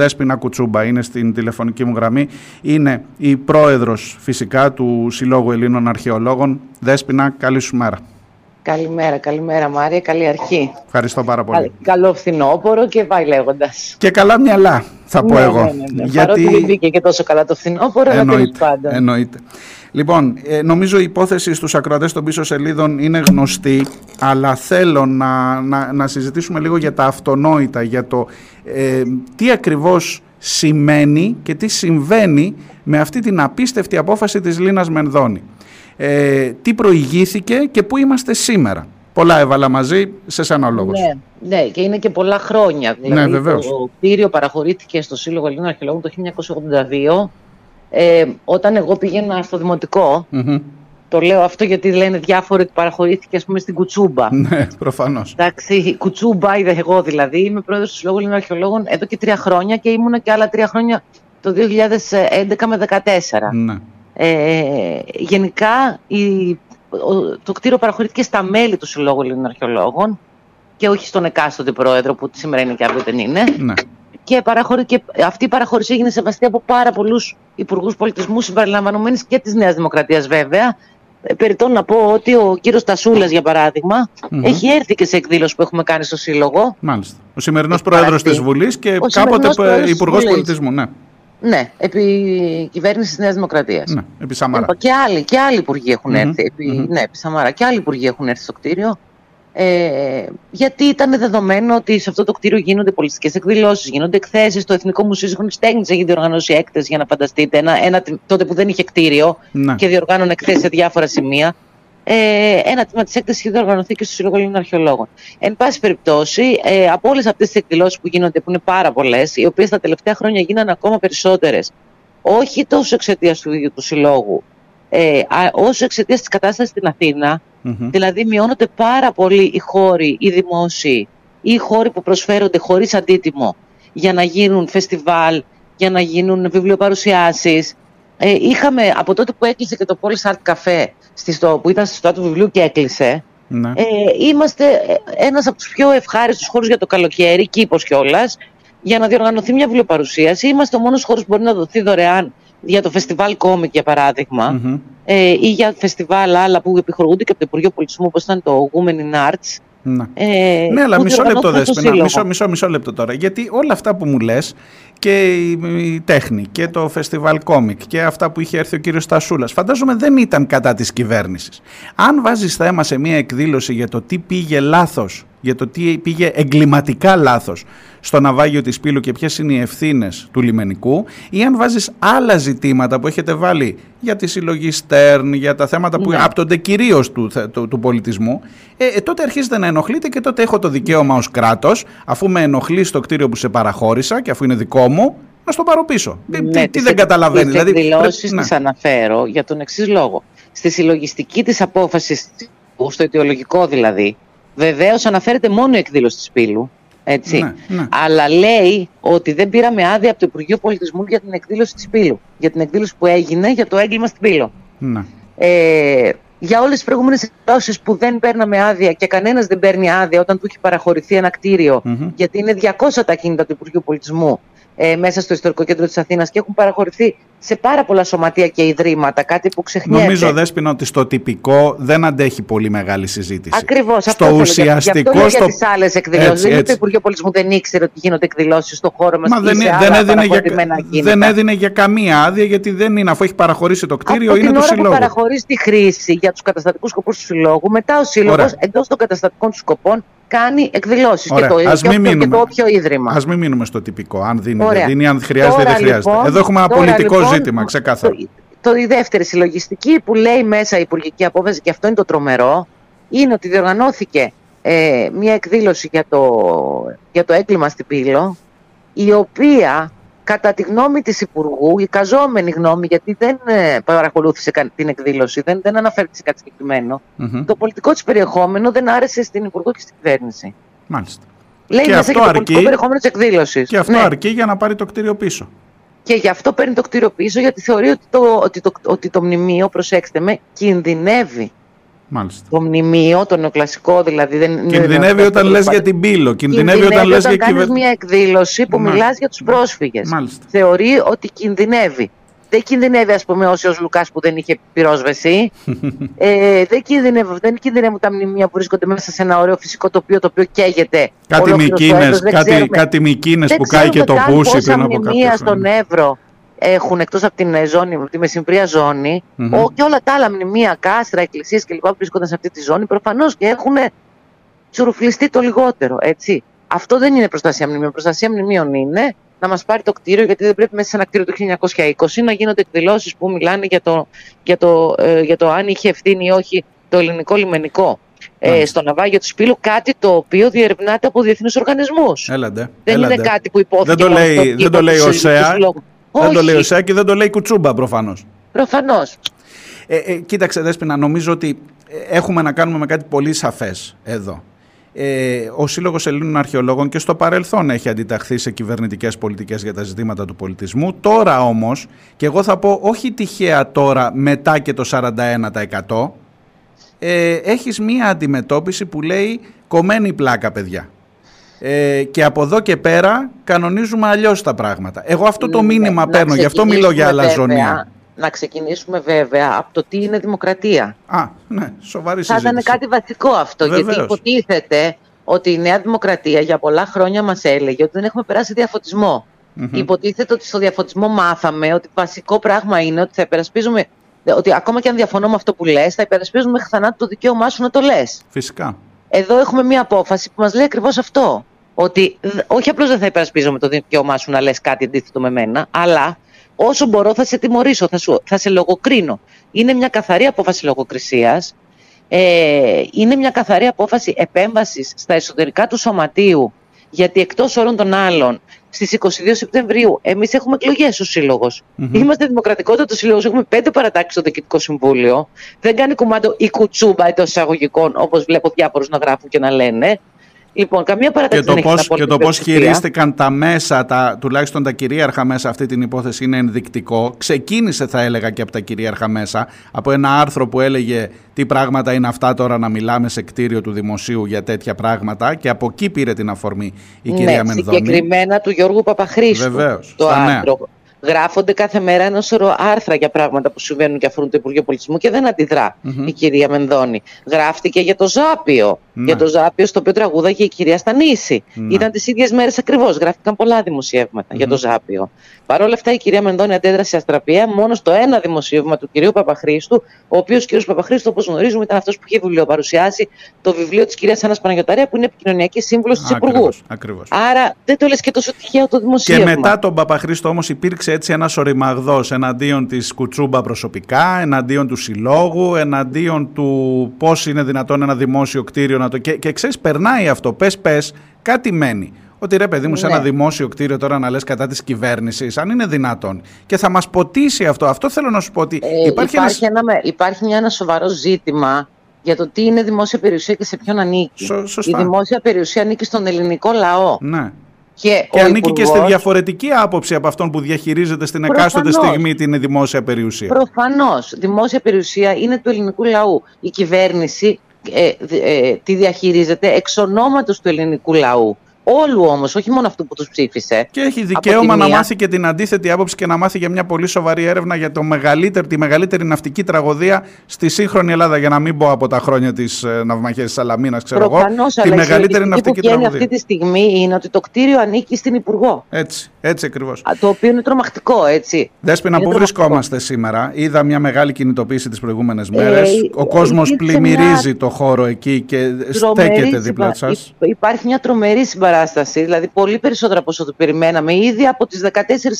Δέσποινα Κουτσούμπα είναι στην τηλεφωνική μου γραμμή. Είναι η πρόεδρος φυσικά του Συλλόγου Ελλήνων Αρχαιολόγων. Δέσποινα, καλή σου μέρα. Καλημέρα, καλημέρα Μάρια, καλή αρχή. Ευχαριστώ πάρα πολύ. Καλό φθινόπωρο και πάει λέγοντας. Και καλά μυαλά, θα πω ναι, εγώ. Ναι, ναι, ναι. Γιατί... Παρότι δεν και τόσο καλά το φθινόπωρο, αλλά τέλος πάντων. Εννοείται. Λοιπόν, ε, νομίζω η υπόθεση στους ακροατές των πίσω σελίδων είναι γνωστή, αλλά θέλω να, να, να συζητήσουμε λίγο για τα αυτονόητα, για το ε, τι ακριβώς σημαίνει και τι συμβαίνει με αυτή την απίστευτη απόφαση της Λίνας Μενδώνη. Ε, τι προηγήθηκε και πού είμαστε σήμερα. Πολλά έβαλα μαζί, σε σένα ο λόγος. Ναι, ναι, και είναι και πολλά χρόνια. Ναι, δηλαδή, ναι, Το κτίριο παραχωρήθηκε στο Σύλλογο Ελλήνων Αρχαιολόγων το 1982 ε, όταν εγώ πήγαινα στο δημοτικο το λέω αυτό γιατί λένε διάφοροι ότι παραχωρήθηκε ας πούμε στην Κουτσούμπα. Ναι, προφανώς. Εντάξει, η Κουτσούμπα είδα εγώ δηλαδή. Είμαι πρόεδρος του Συλλόγου Ελληνικών Αρχαιολόγων εδώ και τρία χρόνια και ήμουνα και άλλα τρία χρόνια το 2011 με 2014. Ναι. Ε, γενικά η, το κτίριο παραχωρήθηκε στα μέλη του Συλλόγου Ελληνικών Αρχαιολόγων και όχι στον εκάστοτε πρόεδρο που σήμερα είναι και αύριο δεν είναι. Ναι και, παραχωρη... και αυτή η παραχώρηση έγινε σεβαστή από πάρα πολλούς υπουργούς πολιτισμού συμπεριλαμβανομένης και της Νέας Δημοκρατίας βέβαια. Ε, περιττώ να πω ότι ο κύριος Τασούλας, για παραδειγμα έχει έρθει και σε εκδήλωση που έχουμε κάνει στο Σύλλογο. Μάλιστα. Ο σημερινός πρόεδρος της Βουλής και κάποτε υπουργός πολιτισμού. Ναι. Ναι, επί κυβέρνησης της Νέας Δημοκρατίας. Ναι, επί Σαμάρα. Και άλλοι, και άλλοι υπουργοί έχουν έρθει. Επί, Ναι, επί Σαμάρα. Και άλλοι υπουργοί έχουν έρθει στο κτίριο. Ε, γιατί ήταν δεδομένο ότι σε αυτό το κτίριο γίνονται πολιτιστικέ εκδηλώσεις, γίνονται εκθέσεις. Το Εθνικό Μουσείο Σύγχρονη Τέχνης έχει διοργανώσει έκθεση, για να φανταστείτε, ένα, ένα, τότε που δεν είχε κτίριο να. και διοργάνωνε εκθέσεις σε διάφορα σημεία. Ε, ένα τμήμα της έκθεσης έχει διοργανωθεί και στο Σύλλογο Ελλήνων Αρχαιολόγων. Εν πάση περιπτώσει, ε, από όλες αυτές τις εκδηλώσεις που γίνονται, που είναι πάρα πολλές, οι οποίες τα τελευταία χρόνια γίνανε ακόμα περισσότερες, όχι τόσο εξαιτίας του ίδιου του συλλόγου, ε, όσο εξαιτίας της κατάστασης στην Αθήνα, Δηλαδή μειώνονται πάρα πολύ οι χώροι, οι δημόσιοι ή οι χώροι που προσφέρονται χωρίς αντίτιμο για να γίνουν φεστιβάλ, για να γίνουν βιβλιοπαρουσιάσεις. Ε, είχαμε από τότε που έκλεισε και το Polish Art Cafe στο, που ήταν στη στοά του βιβλίου και έκλεισε, ναι. ε, είμαστε ένας από τους πιο ευχάριστους χώρους για το καλοκαίρι, κήπος κιόλας, για να διοργανωθεί μια βιβλιοπαρουσίαση. Είμαστε ο μόνος χώρος που μπορεί να δοθεί δωρεάν για το φεστιβάλ κόμικ για παραδειγμα ε, ή για φεστιβάλ άλλα που επιχορηγούνται και από το Υπουργείο Πολιτισμού όπως ήταν το Women in Arts. Ναι, ε, ναι αλλά μισό λεπτό δέσποινα, μισό, μισό, μισό λεπτό τώρα, γιατί όλα αυτά που μου λες και η, τέχνη και το φεστιβάλ κόμικ και αυτά που είχε έρθει ο κύριος Στασούλας φαντάζομαι δεν ήταν κατά της κυβέρνησης. Αν βάζεις θέμα σε μια εκδήλωση για το τι πήγε λάθος για το τι πήγε εγκληματικά λάθος στο ναυάγιο της Πύλου και ποιες είναι οι ευθύνες του λιμενικού ή αν βάζεις άλλα ζητήματα που έχετε βάλει για τη συλλογή Στέρν, για τα θέματα που ναι. άπτονται κυρίως του, του, του, πολιτισμού, ε, ε, τότε αρχίζετε να ενοχλείτε και τότε έχω το δικαίωμα ως κράτος, αφού με ενοχλεί στο κτίριο που σε παραχώρησα και αφού είναι δικό μου, να στο πάρω πίσω. Ναι, τι, δεν καταλαβαίνεις. Τις δηλαδή, εκδηλώσεις ναι. τις αναφέρω για τον εξής λόγο. Στη συλλογιστική της απόφασης, στο αιτιολογικό δηλαδή, Βεβαίως αναφέρεται μόνο η εκδήλωση της Πύλου. Έτσι. Ναι, ναι. Αλλά λέει ότι δεν πήραμε άδεια από το Υπουργείο Πολιτισμού για την εκδήλωση της Πύλου. Για την εκδήλωση που έγινε για το έγκλημα στην Πύλο. Ναι. Ε, για όλες τις προηγούμενες εκδηλώσεις που δεν παίρναμε άδεια και κανένας δεν παίρνει άδεια όταν του έχει παραχωρηθεί ένα γιατί είναι 200 τα κίνητα του Υπουργείου Πολιτισμού ε, μέσα στο ιστορικό κέντρο της Αθήνας και έχουν παραχωρηθεί σε πάρα πολλά σωματεία και ιδρύματα, κάτι που ξεχνιέται. Νομίζω, Δέσποινα, ότι στο τυπικό δεν αντέχει πολύ μεγάλη συζήτηση. Ακριβώς. Στο αυτό ουσιαστικό... Γι' αυτό στο... για τις άλλες εκδηλώσεις. Δεν είναι το Υπουργείο Πολιτισμού δεν ήξερε ότι γίνονται εκδηλώσεις στον χώρο μας Μα δεν, δεν, έδινε για, δεν έδινε για καμία άδεια, γιατί δεν είναι, αφού έχει παραχωρήσει το κτίριο, Από είναι το σύλλογο. Από παραχωρήσει τη χρήση για τους καταστατικούς σκοπούς του συλλόγου, μετά ο σύλλογος εντός των καταστατικών του σκοπών κάνει εκδηλώσεις και, το, ας και, και το όποιο ίδρυμα. Α μην μείνουμε στο τυπικό. Αν δίνει, δεν δίνει, αν χρειάζεται, δεν χρειάζεται. Λοιπόν, Εδώ έχουμε ένα πολιτικό λοιπόν, ζήτημα, ξεκάθαρα. Το, το, η δεύτερη συλλογιστική που λέει μέσα η υπουργική απόφαση, και αυτό είναι το τρομερό, είναι ότι διοργανώθηκε ε, μια εκδήλωση για το, για το έγκλημα στην Πύλο, η οποία κατά τη γνώμη της Υπουργού, η καζόμενη γνώμη, γιατί δεν ε, παρακολούθησε την εκδήλωση, δεν, δεν αναφέρθηκε σε κάτι το πολιτικό της περιεχόμενο δεν άρεσε στην Υπουργό και στην κυβέρνηση. Μάλιστα. Λέει και μέσα αυτό και το πολιτικό περιεχόμενο της εκδήλωσης. Και αυτό ναι. αρκεί για να πάρει το κτίριο πίσω. Και γι' αυτό παίρνει το κτίριο πίσω, γιατί θεωρεί ότι το, ότι το, ότι το μνημείο, προσέξτε με, κινδυνεύει Μάλιστα. Το μνημείο, το νεοκλασικό δηλαδή. Δεν, κινδυνεύει όταν λες για την πύλο. Κινδυνεύει, όταν λες για κυβερνήση. μια εκδήλωση που μιλάς για τους πρόσφυγες. Θεωρεί ότι κινδυνεύει. Δεν κινδυνεύει, ας πούμε, όσοι ο Λουκάς που δεν είχε πυρόσβεση. ε, δεν, κινδυνεύει, δεν κινδυνεύουν τα μνημεία που βρίσκονται μέσα σε ένα ωραίο φυσικό τοπίο το οποίο καίγεται. Κάτι μικίνες κάτι, κάτι που κάει και το πούσι πριν από κάποια μνημεία στον Εύρο έχουν εκτός από την ζώνη, από τη μεσημβρία ζώνη, mm-hmm. ο, και όλα τα άλλα μνημεία, κάστρα, εκκλησίες κλπ. που βρίσκονται σε αυτή τη ζώνη, προφανώς και έχουν τσουρουφλιστεί το λιγότερο. Έτσι. Αυτό δεν είναι προστασία μνημείων. Προστασία μνημείων είναι να μας πάρει το κτίριο, γιατί δεν πρέπει μέσα σε ένα κτίριο του 1920 να γίνονται εκδηλώσεις που μιλάνε για το, για, το, ε, για το αν είχε ευθύνη ή όχι το ελληνικό λιμενικό. Ε, στο ναυάγιο του Σπύλου, κάτι το οποίο διερευνάται από διεθνείς οργανισμούς. Δεν έλαντε. είναι κάτι που υπόθηκε. Δεν το λέει, δεν το λέει ο ΣΕΑ. Δεν το λέει ο ΣΕΑ και δεν το λέει Κουτσούμπα προφανώς. Προφανώς. Ε, ε, κοίταξε, Δέσποινα, νομίζω ότι έχουμε να κάνουμε με κάτι πολύ σαφές εδώ ε, ο Σύλλογος Ελλήνων Αρχαιολόγων και στο παρελθόν έχει αντιταχθεί σε κυβερνητικές πολιτικές για τα ζητήματα του πολιτισμού. Τώρα όμως, και εγώ θα πω όχι τυχαία τώρα μετά και το 41%, ε, έχεις μία αντιμετώπιση που λέει κομμένη πλάκα παιδιά. Ε, και από εδώ και πέρα κανονίζουμε αλλιώς τα πράγματα. Εγώ αυτό το ναι, μήνυμα παίρνω, γι' αυτό μιλώ για αλαζονία να ξεκινήσουμε βέβαια από το τι είναι δημοκρατία. Α, ναι, σοβαρή συζήτηση. Θα ήταν κάτι βασικό αυτό, Βεβαίως. γιατί υποτίθεται ότι η Νέα Δημοκρατία για πολλά χρόνια μας έλεγε ότι δεν έχουμε περάσει διαφωτισμό. Mm-hmm. Υποτίθεται ότι στο διαφωτισμό μάθαμε ότι βασικό πράγμα είναι ότι θα υπερασπίζουμε ότι ακόμα και αν διαφωνώ με αυτό που λες, θα υπερασπίζουμε μέχρι θανάτου το δικαίωμά σου να το λες. Φυσικά. Εδώ έχουμε μια απόφαση που μας λέει ακριβώς αυτό. Ότι όχι απλώς δεν θα υπερασπίζομαι το δικαίωμά σου να λες κάτι αντίθετο με μένα, αλλά όσο μπορώ θα σε τιμωρήσω, θα, σου, θα σε λογοκρίνω. Είναι μια καθαρή απόφαση λογοκρισίας, ε, είναι μια καθαρή απόφαση επέμβασης στα εσωτερικά του σωματείου, γιατί εκτός όλων των άλλων, στις 22 Σεπτεμβρίου, εμείς έχουμε εκλογές ο σύλλογος. Mm-hmm. Είμαστε δημοκρατικότατο σύλλογος, έχουμε πέντε παρατάξεις στο Διοικητικό Συμβούλιο. Δεν κάνει κουμάντο η κουτσούμπα εντός εισαγωγικών, όπως βλέπω διάφορους να γράφουν και να λένε. Λοιπόν, καμία παρατήρηση και το πώς, Και το πώς χειρίστηκαν τα μέσα, τα, τουλάχιστον τα κυρίαρχα μέσα αυτή την υπόθεση είναι ενδεικτικό. Ξεκίνησε θα έλεγα και από τα κυρίαρχα μέσα, από ένα άρθρο που έλεγε τι πράγματα είναι αυτά τώρα να μιλάμε σε κτίριο του δημοσίου για τέτοια πράγματα και από εκεί πήρε την αφορμή η ναι, κυρία Μενδώνη. συγκεκριμένα του Γιώργου Παπαχρήστου. Βεβαίως, το άρθρο γράφονται κάθε μέρα ένα σωρό άρθρα για πράγματα που συμβαίνουν και αφορούν το Υπουργείο Πολιτισμού και δεν αντιδρά η κυρία Μενδώνη. Γράφτηκε για το Ζάπιο. Ναι. Για το Ζάπιο, στο οποίο τραγούδαγε η κυρία Στανίση. Ναι. Ήταν τις ίδιες μέρες ακριβώς. Γράφτηκαν πολλά για το Ζάπιο. Παρ' όλα αυτά, η κυρία Μενδώνη αντέδρασε αστραπία μόνο στο ένα δημοσίευμα του κυρίου Παπαχρήστου, ο οποίος κύριος Παπαχρήστου, όπως γνωρίζουμε, ήταν αυτός που είχε βιβλιοπαρουσιάσει το βιβλίο της κυρίας Άννας Παναγιοταρία, που είναι επικοινωνιακή σύμβουλος της Υπουργού. Άρα δεν το λες και τόσο τυχαίο το δημοσίευμα. Και μετά τον Παπαχρήστο όμως υπήρξε έτσι ένας οριμαγδός εναντίον της Κουτσούμπα προσωπικά, εναντίον του συλλόγου, εναντίον του πώς είναι δυνατόν ένα δημόσιο κτίριο να το. Και, και ξέρεις, περνάει αυτό. Πες, πες, κάτι μένει. Ότι ρε παιδί μου, σε ένα ναι. δημόσιο κτίριο τώρα να λες κατά της κυβέρνησης, αν είναι δυνατόν. Και θα μας ποτίσει αυτό. Αυτό θέλω να σου πω ότι ε, υπάρχει, υπάρχει, ένας... ένα, υπάρχει μια, ένα σοβαρό ζήτημα για το τι είναι δημόσια περιουσία και σε ποιον ανήκει. σωστά. Η δημόσια περιουσία ανήκει στον ελληνικό λαό. Ναι. Και, και ανήκει και στη διαφορετική άποψη από αυτόν που διαχειρίζεται στην εκάστοτε στιγμή την δημόσια περιουσία. Προφανώς. Δημόσια περιουσία είναι του ελληνικού λαού. Η κυβέρνηση ε, ε, τη διαχειρίζεται εξ ονόματος του ελληνικού λαού. Όλου όμως, όχι μόνο αυτού που τους ψήφισε. Και έχει δικαίωμα να μάθει και την αντίθετη άποψη και να μάθει για μια πολύ σοβαρή έρευνα για το μεγαλύτερη, τη μεγαλύτερη ναυτική τραγωδία στη σύγχρονη Ελλάδα. Για να μην πω από τα χρόνια της ε, ναυμαχίας της Σαλαμίνας, ξέρω Προφανώς, εγώ. Τη μεγαλύτερη η ναυτική που τραγωδία. αυτή τη στιγμή είναι ότι το κτίριο ανήκει στην Υπουργό. Έτσι, έτσι ακριβώς. Το οποίο είναι τρομακτικό, έτσι. Δέσπινα, πού βρισκόμαστε σήμερα; Είδα μια μεγάλη κινητοποίηση τις προηγούμενες μέρες. Ε, Ο κόσμο πλημμυρίζει το χώρο εκεί και στέκεται δίπλα σας. Υπάρχει μια τρομερή συμπαράσταση δηλαδή πολύ περισσότερο από όσο το περιμέναμε. Ήδη από τις 14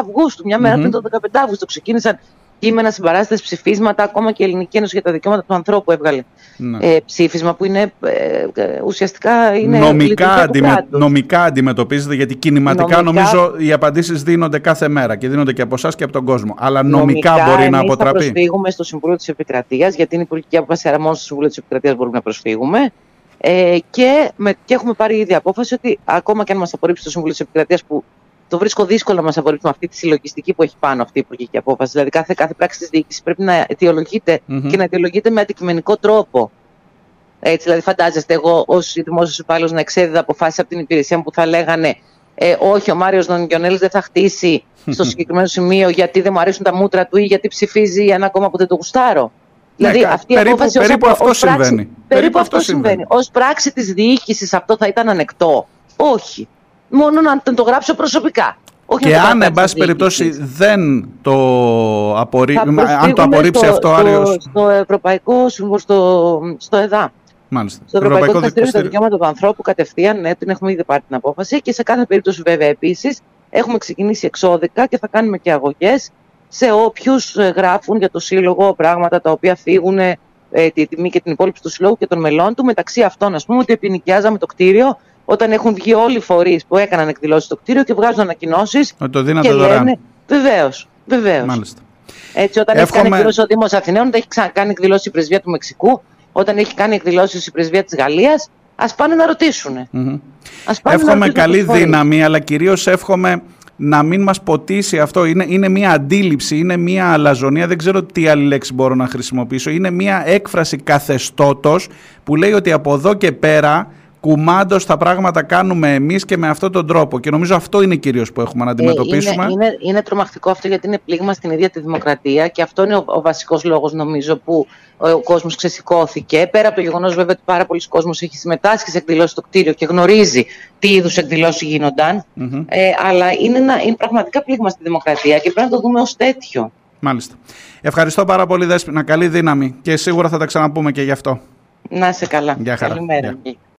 Αυγούστου, μια μέρα mm-hmm. πριν το 15 Αύγουστο, ξεκίνησαν κείμενα, συμπαράσταση, ψηφίσματα. Ακόμα και η Ελληνική Ένωση για τα Δικαιώματα του Ανθρώπου έβγαλε ναι. ε, ψήφισμα που είναι ε, ε ουσιαστικά είναι νομικά, αντιμε, νομικά αντιμετωπίζεται, γιατί κινηματικά νομικά, νομίζω οι απαντήσεις δίνονται κάθε μέρα και δίνονται και από εσάς και από τον κόσμο. Αλλά νομικά, νομικά μπορεί να αποτραπεί. Θα προσφύγουμε στο Συμβούλιο της Επικρατείας, γιατί είναι υπουργική απόφαση, αλλά μόνο στο Συμβούλιο της Επικρατείας μπορούμε να προσφύγουμε. Ε, και, με, και έχουμε πάρει ήδη απόφαση ότι ακόμα και αν μας απορρίψει το Συμβούλιο της Επικρατείας, που το βρίσκω δύσκολο να μας απορρίψει με αυτή τη συλλογιστική που έχει πάνω αυτή η υπουργική απόφαση. Δηλαδή, κάθε, κάθε πράξη της διοίκησης πρέπει να αιτιολογείται mm-hmm. και να αιτιολογείται με αντικειμενικό τρόπο. Έτσι, δηλαδή, φαντάζεστε εγώ ως δημόσιος υπάλληλος να εξέδιδα αποφάσεις από την υπηρεσία μου που θα λέγανε ε, Όχι, ο Μάριος Νονικιονέλη δεν θα χτίσει στο συγκεκριμένο σημείο γιατί δεν μου αρέσουν τα μούτρα του ή γιατί ψηφίζει ένα κόμμα που δεν το γουστάρω. Ναι, δηλαδή, αυτή περίπου, η απόφαση περίπου, αυτό ως συμβαίνει. Πράξη, περίπου αυτό συμβαίνει. Ω πράξη της διοίκησης αυτό θα ήταν ανεκτό. Όχι. Μόνο να το γράψω προσωπικά. Όχι και αν, εν πάση περιπτώσει, δεν το, απορρί... αν το απορρίψει στο, αυτό Άριος... Στο Ευρωπαϊκό Σύμβουλο, στο, στο ΕΔΑ. Μάλιστα. Στο Ευρωπαϊκό, Δικαστήριο για τα Δικαιώματα του Ανθρώπου κατευθείαν, ναι, την έχουμε ήδη πάρει την απόφαση και σε κάθε περίπτωση βέβαια επίσης έχουμε ξεκινήσει εξώδικα και θα κάνουμε και αγωγές σε όποιους ε, γράφουν για το Σύλλογο πράγματα τα οποία φύγουν ε, τη τιμή και την υπόλοιψη του Συλλόγου και των μελών του. Μεταξύ αυτών, ας πούμε, ότι επινοικιάζαμε το κτίριο όταν έχουν βγει όλοι οι φορείς που έκαναν εκδηλώσεις στο κτίριο και βγάζουν ανακοινώσεις. Ότι το δίνατε δωρεάν. Βεβαίως. Βεβαίως. Μάλιστα. Έτσι, όταν Εύχομαι... έχει κάνει εκδηλώσεις ο Δήμος Αθηναίων, όταν έχει κάνει εκδηλώσεις η πρεσβεία του Μεξικού, όταν έχει κάνει εκδηλώσεις η πρεσβεία της Γαλλίας, ας πάνε να ρωτήσουν. Mm-hmm. εύχομαι καλή δύναμη, αλλά κυρίως εύχομαι να μην μας ποτίσει αυτό. Είναι, είναι μια αντίληψη, είναι μια αλαζονία, δεν ξέρω τι άλλη λέξη μπορώ να χρησιμοποιήσω. Είναι μια έκφραση καθεστώτος που λέει ότι από εδώ και πέρα κουμάντο τα πράγματα κάνουμε εμείς και με αυτόν τον τρόπο. Και νομίζω αυτό είναι κυρίω που έχουμε να αντιμετωπίσουμε. Ε, είναι, είναι, είναι τρομακτικό αυτό γιατί είναι πλήγμα στην ίδια τη δημοκρατία και αυτό είναι ο, ο βασικός λόγος, νομίζω, που ο, ο κόσμος ξεσηκώθηκε. Πέρα από το γεγονός, βέβαια, ότι πάρα πολλοί κόσμος έχει συμμετάσχει σε εκδηλώσεις στο κτίριο και γνωρίζει τι είδους εκδηλώσεις γίνονταν. Mm-hmm. Ε, αλλά είναι, ένα, είναι πραγματικά πλήγμα στη δημοκρατία και πρέπει να το δούμε ως τέτοιο. Μάλιστα. Ευχαριστώ πάρα πολύ, Δέσποινα. Καλή δύναμη και σίγουρα θα τα ξαναπούμε και γι' αυτό. Να είσαι καλά. Καλημέρα.